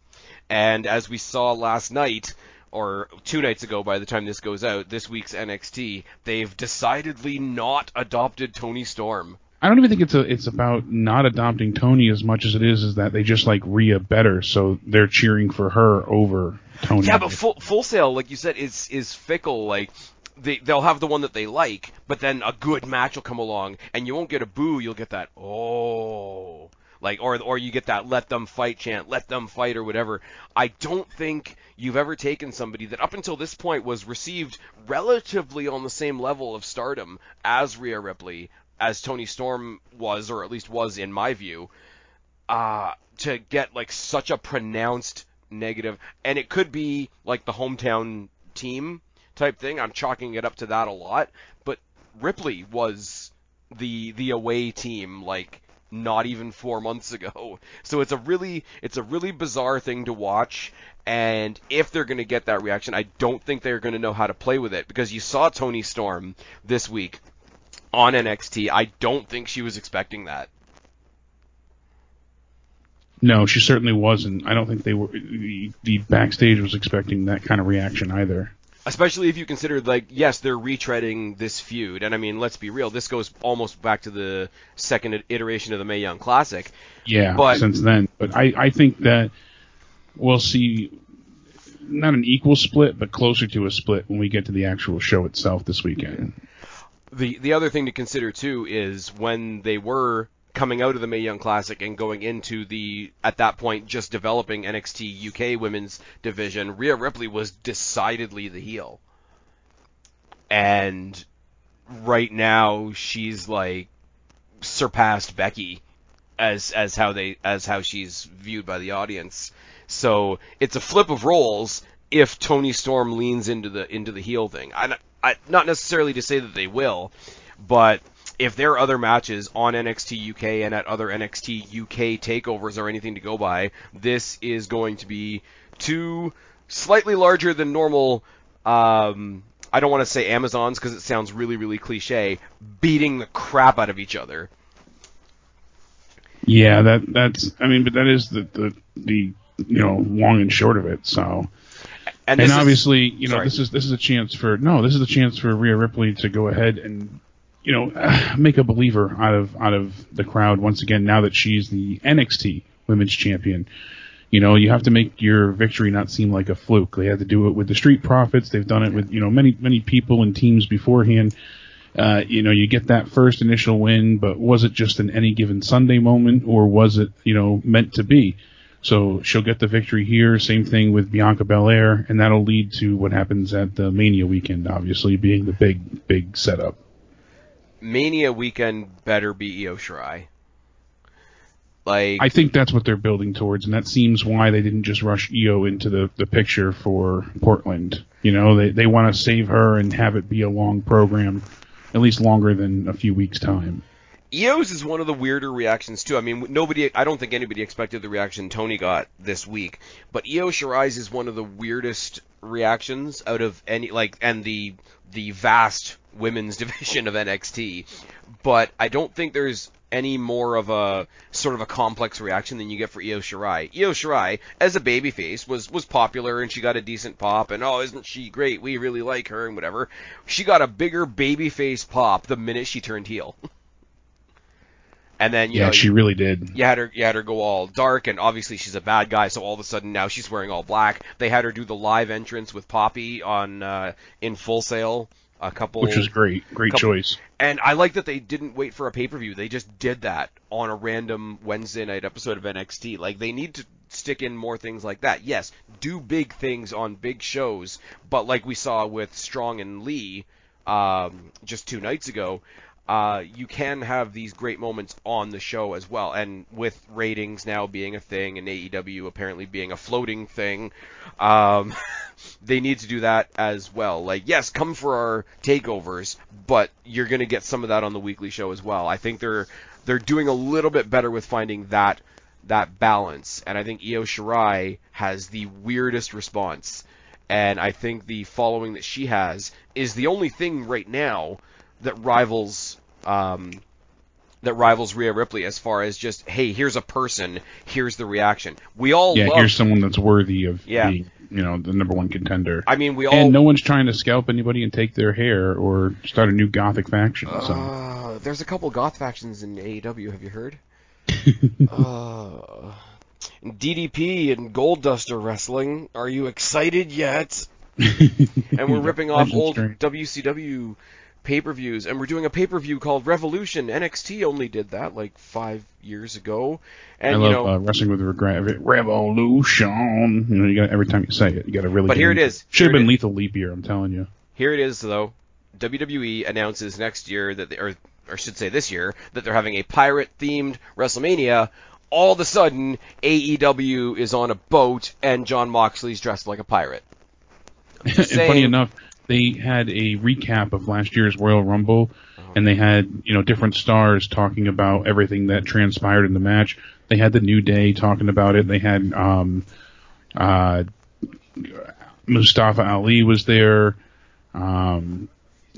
and as we saw last night, or two nights ago by the time this goes out, this week's NXT, they've decidedly not adopted Toni Storm. I don't even think it's a it's about not adopting Toni as much as it is is that they just like Rhea better, so they're cheering for her over Toni. Yeah, but full Full Sail, like you said, is is fickle. Like they they'll have the one that they like, but then a good match will come along, and you won't get a boo. You'll get that oh, like or or you get that let them fight chant, let them fight or whatever. I don't think you've ever taken somebody that up until this point was received relatively on the same level of stardom as Rhea Ripley, as Toni Storm was, or at least was in my view, uh, to get like such a pronounced negative, and it could be like the hometown team type thing. I'm chalking it up to that a lot, but Ripley was the the away team like not even 4 months ago. So it's a really it's a really bizarre thing to watch and if they're going to get that reaction, I don't think they're going to know how to play with it because you saw Toni Storm this week on NXT. I don't think she was expecting that. No, she certainly wasn't. I don't think they were. The, the backstage was expecting that kind of reaction either. Especially if you consider, like, yes, they're retreading this feud, and I mean, let's be real, this goes almost back to the second iteration of the Mae Young Classic. Yeah, But- since then. But I, I think that we'll see not an equal split, but closer to a split when we get to the actual show itself this weekend. The the other thing to consider too is when they were coming out of the Mae Young Classic and going into the at that point just developing NXT UK Women's Division, Rhea Ripley was decidedly the heel. And right now she's like surpassed Becky as as how they as how she's viewed by the audience. So it's a flip of roles if Toni Storm leans into the into the heel thing. I, I not necessarily to say that they will, but if there are other matches on NXT UK and at other NXT UK takeovers or anything to go by, this is going to be two slightly larger than normal. Um, I don't want to say Amazons because it sounds really really cliche. Beating the crap out of each other. Yeah, that that's. I mean, but that is the the, the you know long and short of it. So. And, And this is- obviously, you know, sorry. this is this is a chance for no, this is a chance for Rhea Ripley to go ahead and you know make a believer out of out of the crowd once again. Now that she's the NXT Women's Champion, you know, you have to make your victory not seem like a fluke. They had to do it with the Street Profits. They've done it with you know many many people and teams beforehand. Uh, you know, you get that first initial win, but was it just an any given Sunday moment, or was it you know meant to be? So she'll get the victory here. Same thing with Bianca Belair, and that'll lead to what happens at the Mania weekend, obviously being the big, big setup. Mania weekend better be Io Shirai. Like I think that's what they're building towards, and that seems why they didn't just rush Io into the, the picture for Portland. You know, they, they want to save her and have it be a long program, at least longer than a few weeks' time. Io's is one of the weirder reactions too. I mean, nobody, I don't think anybody expected the reaction Toni got this week, but Io Shirai's is one of the weirdest reactions out of any like, and the the vast women's division of NXT. But I don't think there's any more of a sort of a complex reaction than you get for Io Shirai. Io Shirai, as a babyface, was was popular and she got a decent pop, and oh, isn't she great? We really like her and whatever. She got a bigger babyface pop the minute she turned heel. And then you Yeah, know she you, really did. you had her you had her go all dark, and obviously she's a bad guy, so all of a sudden now she's wearing all black. They had her do the live entrance with Poppy on uh, in Full Sail a couple, which was great. Great couple- choice. and I like that they didn't wait for a pay per view. They just did that on a random Wednesday night episode of NXT. Like they need to stick in more things like that. Yes, do big things on big shows, but like we saw with Strong and Lee um, just two nights ago, uh, you can have these great moments on the show as well. And with ratings now being a thing and AEW apparently being a floating thing, um, they need to do that as well. Like, yes, come for our takeovers, but you're going to get some of that on the weekly show as well. I think they're they're doing a little bit better with finding that that balance, and I think Io Shirai has the weirdest response. And I think the following that she has is the only thing right now that rivals um, that rivals Rhea Ripley as far as just hey, here's a person, here's the reaction. We all Yeah, love. here's someone that's worthy of Yeah. being, you know, the number one contender. I mean, we all. and no one's trying to scalp anybody and take their hair or start a new gothic faction. So Uh, there's a couple goth factions in AEW. Have you heard? uh, DDP and Gold Duster wrestling. Are you excited yet? And we're ripping off old. WCW pay-per-views, and we're doing a pay-per-view called Revolution. NXT only did that like five years ago, and I you love know. uh, wrestling with regret. Revolution. You know, you got every time you say it, you got to really. But here it is. Should have been is. lethal leap year. I'm telling you. Here it is, though. WWE announces next year that they, or, or should say this year, that they're having a pirate-themed WrestleMania. All of a sudden, AEW is on a boat and Jon Moxley's dressed like a pirate. and saying- funny enough, they had a recap of last year's Royal Rumble, Uh-huh. and they had you know different stars talking about everything that transpired in the match. They had the New Day talking about it. They had um, uh, Mustafa Ali was there. Um,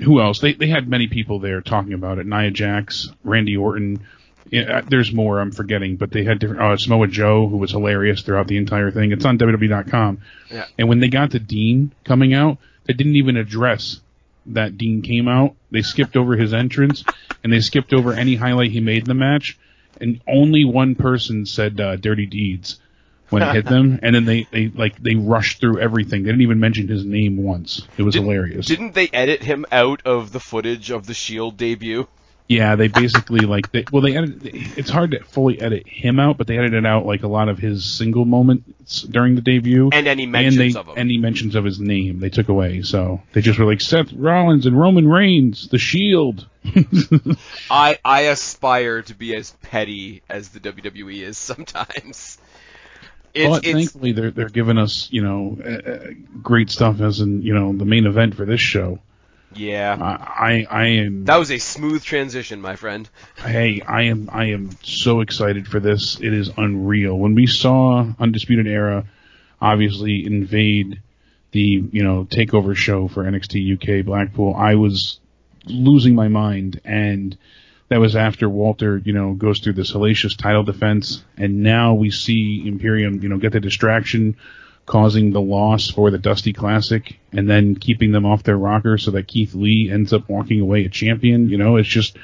who else? They they had many people there talking about it. Nia Jax, Randy Orton. Yeah, uh, there's more I'm forgetting, but they had different. Uh, Samoa Joe, who was hilarious throughout the entire thing. It's on WWE.com. Yeah. And when they got to Dean coming out, they didn't even address that Dean came out. They skipped over his entrance, and they skipped over any highlight he made in the match. And only one person said uh, "dirty deeds" when it hit them, and then they, they like they rushed through everything. They didn't even mention his name once. It was Didn't- hilarious. Didn't they edit him out of the footage of the Shield debut? Yeah, they basically like they well they edited. It's hard to fully edit him out, but they edited out like a lot of his single moments during the debut And any mentions and they, of him. Any mentions of his name they took away. So they just were like Seth Rollins and Roman Reigns, the Shield. I I aspire to be as petty as the WWE is sometimes. It's, but it's thankfully they're they're giving us you know uh, uh, great stuff as in you know the main event for this show. Yeah. I I, I am That was a smooth transition, my friend. hey I am I am so excited for this. It is unreal. When we saw Undisputed Era, obviously invade the you know takeover show for NXT UK Blackpool, I was losing my mind and that was after Walter, you know, goes through this hellacious title defense, and now we see Imperium, you know, get the distraction, causing the loss for the Dusty Classic, and then keeping them off their rocker so that Keith Lee ends up walking away a champion. You know, it's just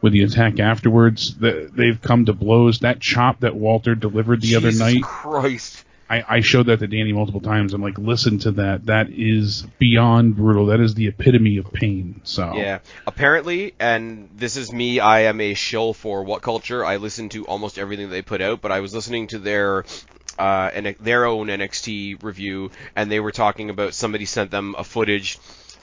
with the attack afterwards, the, they've come to blows. That chop that Walter delivered the other night, Christ. I, I showed that to Danny multiple times. I'm like, listen to that. That is beyond brutal. That is the epitome of pain. So Yeah. Apparently, and this is me, I am a shill for WhatCulture. I listen to almost everything they put out, but I was listening to their uh, N- their own NXT review, and they were talking about somebody sent them a footage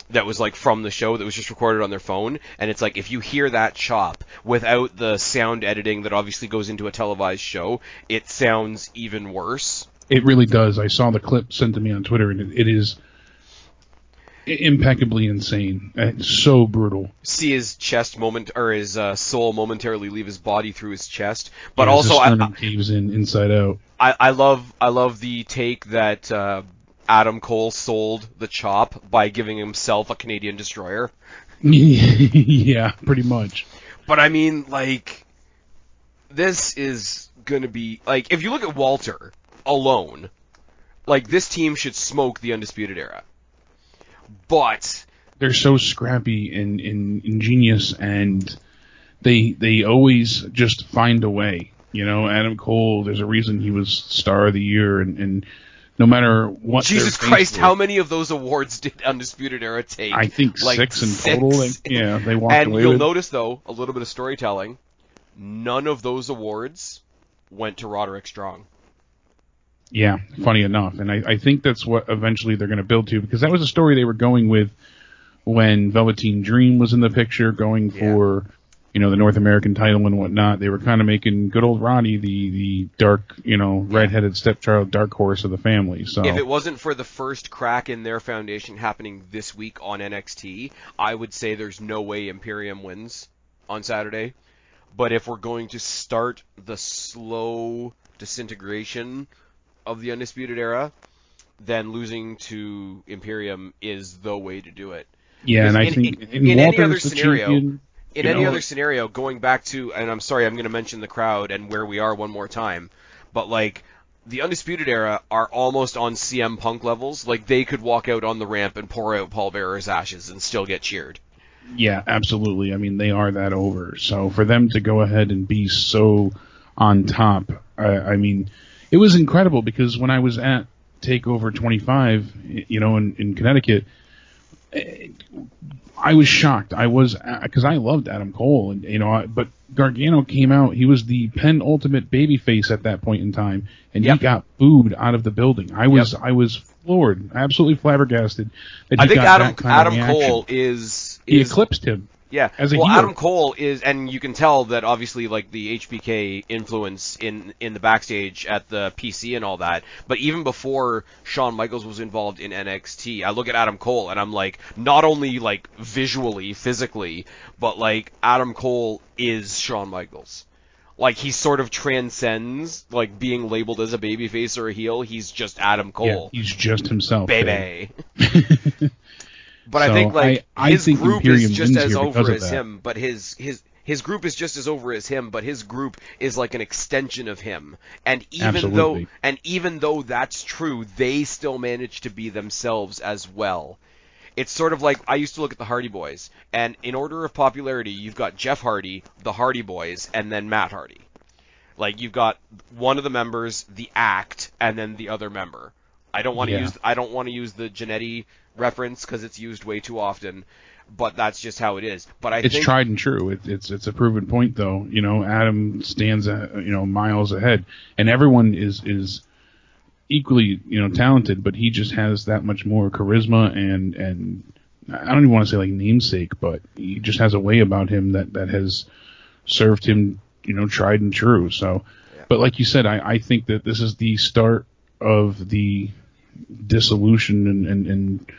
that was like from the show that was just recorded on their phone, and it's like if you hear that chop without the sound editing that obviously goes into a televised show, it sounds even worse. It really does. I saw the clip sent to me on Twitter, and it, is impeccably insane. It's so brutal. See his chest moment or his uh, soul momentarily leave his body through his chest, but Yeah, also I, sternum caves in inside out. I, I love I love the take that uh, Adam Cole sold the chop by giving himself a Canadian destroyer. yeah, pretty much. But I mean, like, this is gonna be like if you look at Walter alone, like this team should smoke the undisputed era. But They're so scrappy and, and ingenious, and they they always just find a way. You know, Adam Cole. There's a reason he was star of the year, and, and no matter what. Jesus Christ, how many of those awards did Undisputed Era take? I think like six in six. total. They, yeah, they walked and away you'll with. notice though a little bit of storytelling. None of those awards went to Roderick Strong. Yeah, funny enough, and I, I think that's what eventually they're going to build to because that was a story they were going with when Velveteen Dream was in the picture, going for you know the North American title and whatnot. They were kind of making good old Roddy the the dark you know redheaded stepchild, dark horse of the family. So If it wasn't for the first crack in their foundation happening this week on NXT, I would say there's no way Imperium wins on Saturday. But if we're going to start the slow disintegration of the Undisputed Era, then losing to Imperium is the way to do it. yeah, and I in- think in- in, in any other scenario- champion, In any know, other scenario, going back to, and I'm sorry, I'm going to mention the crowd and where we are one more time, but like the Undisputed Era are almost on CM Punk levels. Like they could walk out on the ramp and pour out Paul Bearer's ashes and still get cheered. Yeah, absolutely. I mean, they are that over. So for them to go ahead and be so on top, I, I mean, it was incredible because when I was at Takeover 25, you know, in, in Connecticut, eh, I was shocked. I was because I loved Adam Cole, and you know, I- but Gargano came out. He was the penultimate babyface at that point in time, and Yep. he got booed out of the building. I was I was floored, absolutely flabbergasted. That he I think Adam Adam. Cole is, he eclipsed him. Yeah. as a well, heel. Adam Cole is, and you can tell that obviously like the HBK influence in in the backstage at the PC and all that. But even before Shawn Michaels was involved in NXT, I look at Adam Cole and I'm like, not only like visually, physically, but like Adam Cole is Shawn Michaels. Like he sort of transcends like being labeled as a babyface or a heel. He's just Adam Yeah, Cole, he's just himself. baby. But I think like I- I his think group Imperium is just as over as that. him, but his his his group is just as over as him, but his group is like an extension of him. And even Absolutely. though and even though that's true, they still manage to be themselves as well. It's sort of like I used to look at the Hardy Boys, and in order of popularity, you've got Jeff Hardy, the Hardy Boys, and then Matt Hardy. Like you've got one of the members, the act, and then the other member. I don't want to Yeah. use I don't want to use the Jannetty reference because it's used way too often, but that's just how it is. But I It's think tried and true. It, it's it's a proven point, though. You know, Adam stands uh, you know miles ahead, and everyone is is equally you know talented, but he just has that much more charisma and and I don't even want to say like namesake, but he just has a way about him that that has served him you know tried and true. So, but like you said, I I think that this is the start of the dissolution and and, and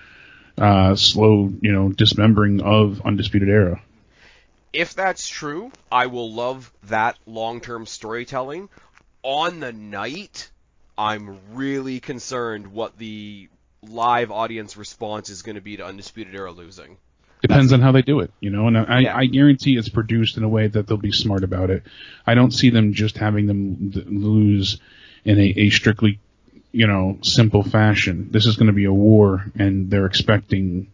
uh, slow, you know, dismembering of Undisputed Era. if that's true, I will love that long-term storytelling. On the night, I'm really concerned what the live audience response is going to be to Undisputed Era losing. Depends on how they do it, you know, and I, Yeah. I guarantee it's produced in a way that they'll be smart about it. I don't see them just having them lose in a, a strictly, you know, simple fashion. This is going to be a war, and they're expecting,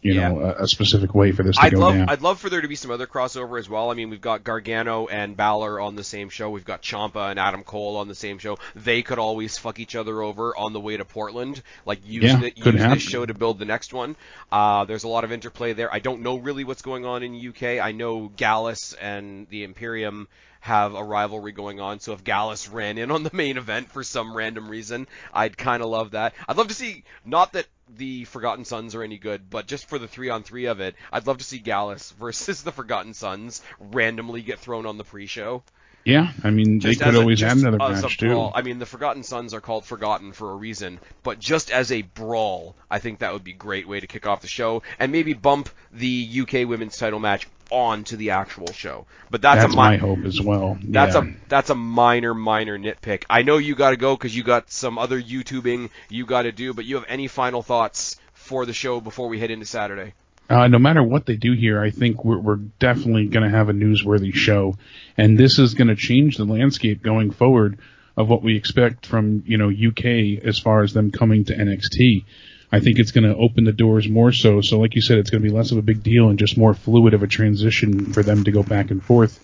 you Yeah. know, a, a specific way for this to I'd go love down. I'd love for there to be some other crossover as well. I mean, we've got Gargano and Balor on the same show. We've got Ciampa and Adam Cole on the same show. They could always fuck each other over on the way to Portland. Like use Yeah, the, use happen. this show to build the next one. Uh, there's a lot of interplay there. I don't know really what's going on in UK. I know Gallus and the Imperium have a rivalry going on. So if Gallus ran in on the main event for some random reason, I'd kind of love that. I'd love to see not that the Forgotten Sons are any good, but just for the three on three of it, I'd love to see Gallus versus the Forgotten Sons randomly get thrown on the pre-show. Yeah, I mean, they could a- always add another match too. I mean, the Forgotten Sons are called Forgotten for a reason, but just as a brawl, I think that would be a great way to kick off the show, and maybe bump the UK Women's Title match on to the actual show. But that's, That's a my hope as well. that's yeah. a that's a minor minor nitpick. I know you got to go because you got some other YouTubing you got to do, but you have any final thoughts for the show before we head into Saturday? Uh, no matter what they do here, I think we're, we're definitely going to have a newsworthy show, and this is going to change the landscape going forward of what we expect from you know UK as far as them coming to NXT. I think it's going to open the doors more so. So, like you said, it's going to be less of a big deal and just more fluid of a transition for them to go back and forth.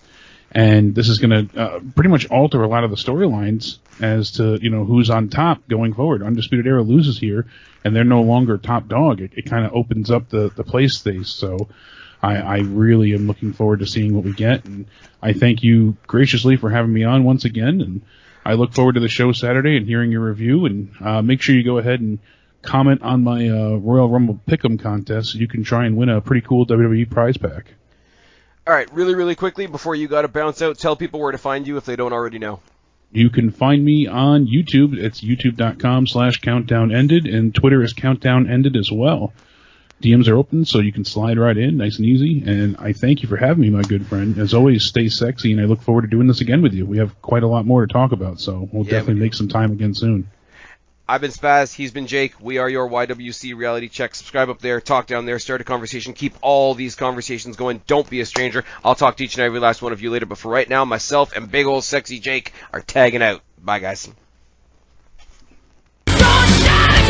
And this is going to uh, pretty much alter a lot of the storylines as to you know who's on top going forward. Undisputed Era loses here, and they're no longer top dog. It, it kind of opens up the the play space. So I, I really am looking forward to seeing what we get, and I thank you graciously for having me on once again. And I look forward to the show Saturday and hearing your review. And uh, make sure you go ahead and comment on my uh, Royal Rumble Pick'em contest. So you can try and win a pretty cool WWE prize pack. All right, really, really quickly before you got to bounce out, tell people where to find you if they don't already know. You can find me on YouTube. It's youtube.com slash countdown ended, and Twitter is countdown ended as well. DMs are open, so you can slide right in, nice and easy. And I thank you for having me, my good friend. As always, stay sexy, and I look forward to doing this again with you. We have quite a lot more to talk about, so we'll Yeah, definitely we make some time again soon. I've been Spaz. He's been Jake. We are your YWC Reality Check. Subscribe up there. Talk down there. Start a conversation. Keep all these conversations going. Don't be a stranger. I'll talk to each and every last one of you later. But for right now, myself and big old sexy Jake are tagging out. Bye, guys. Sunshine,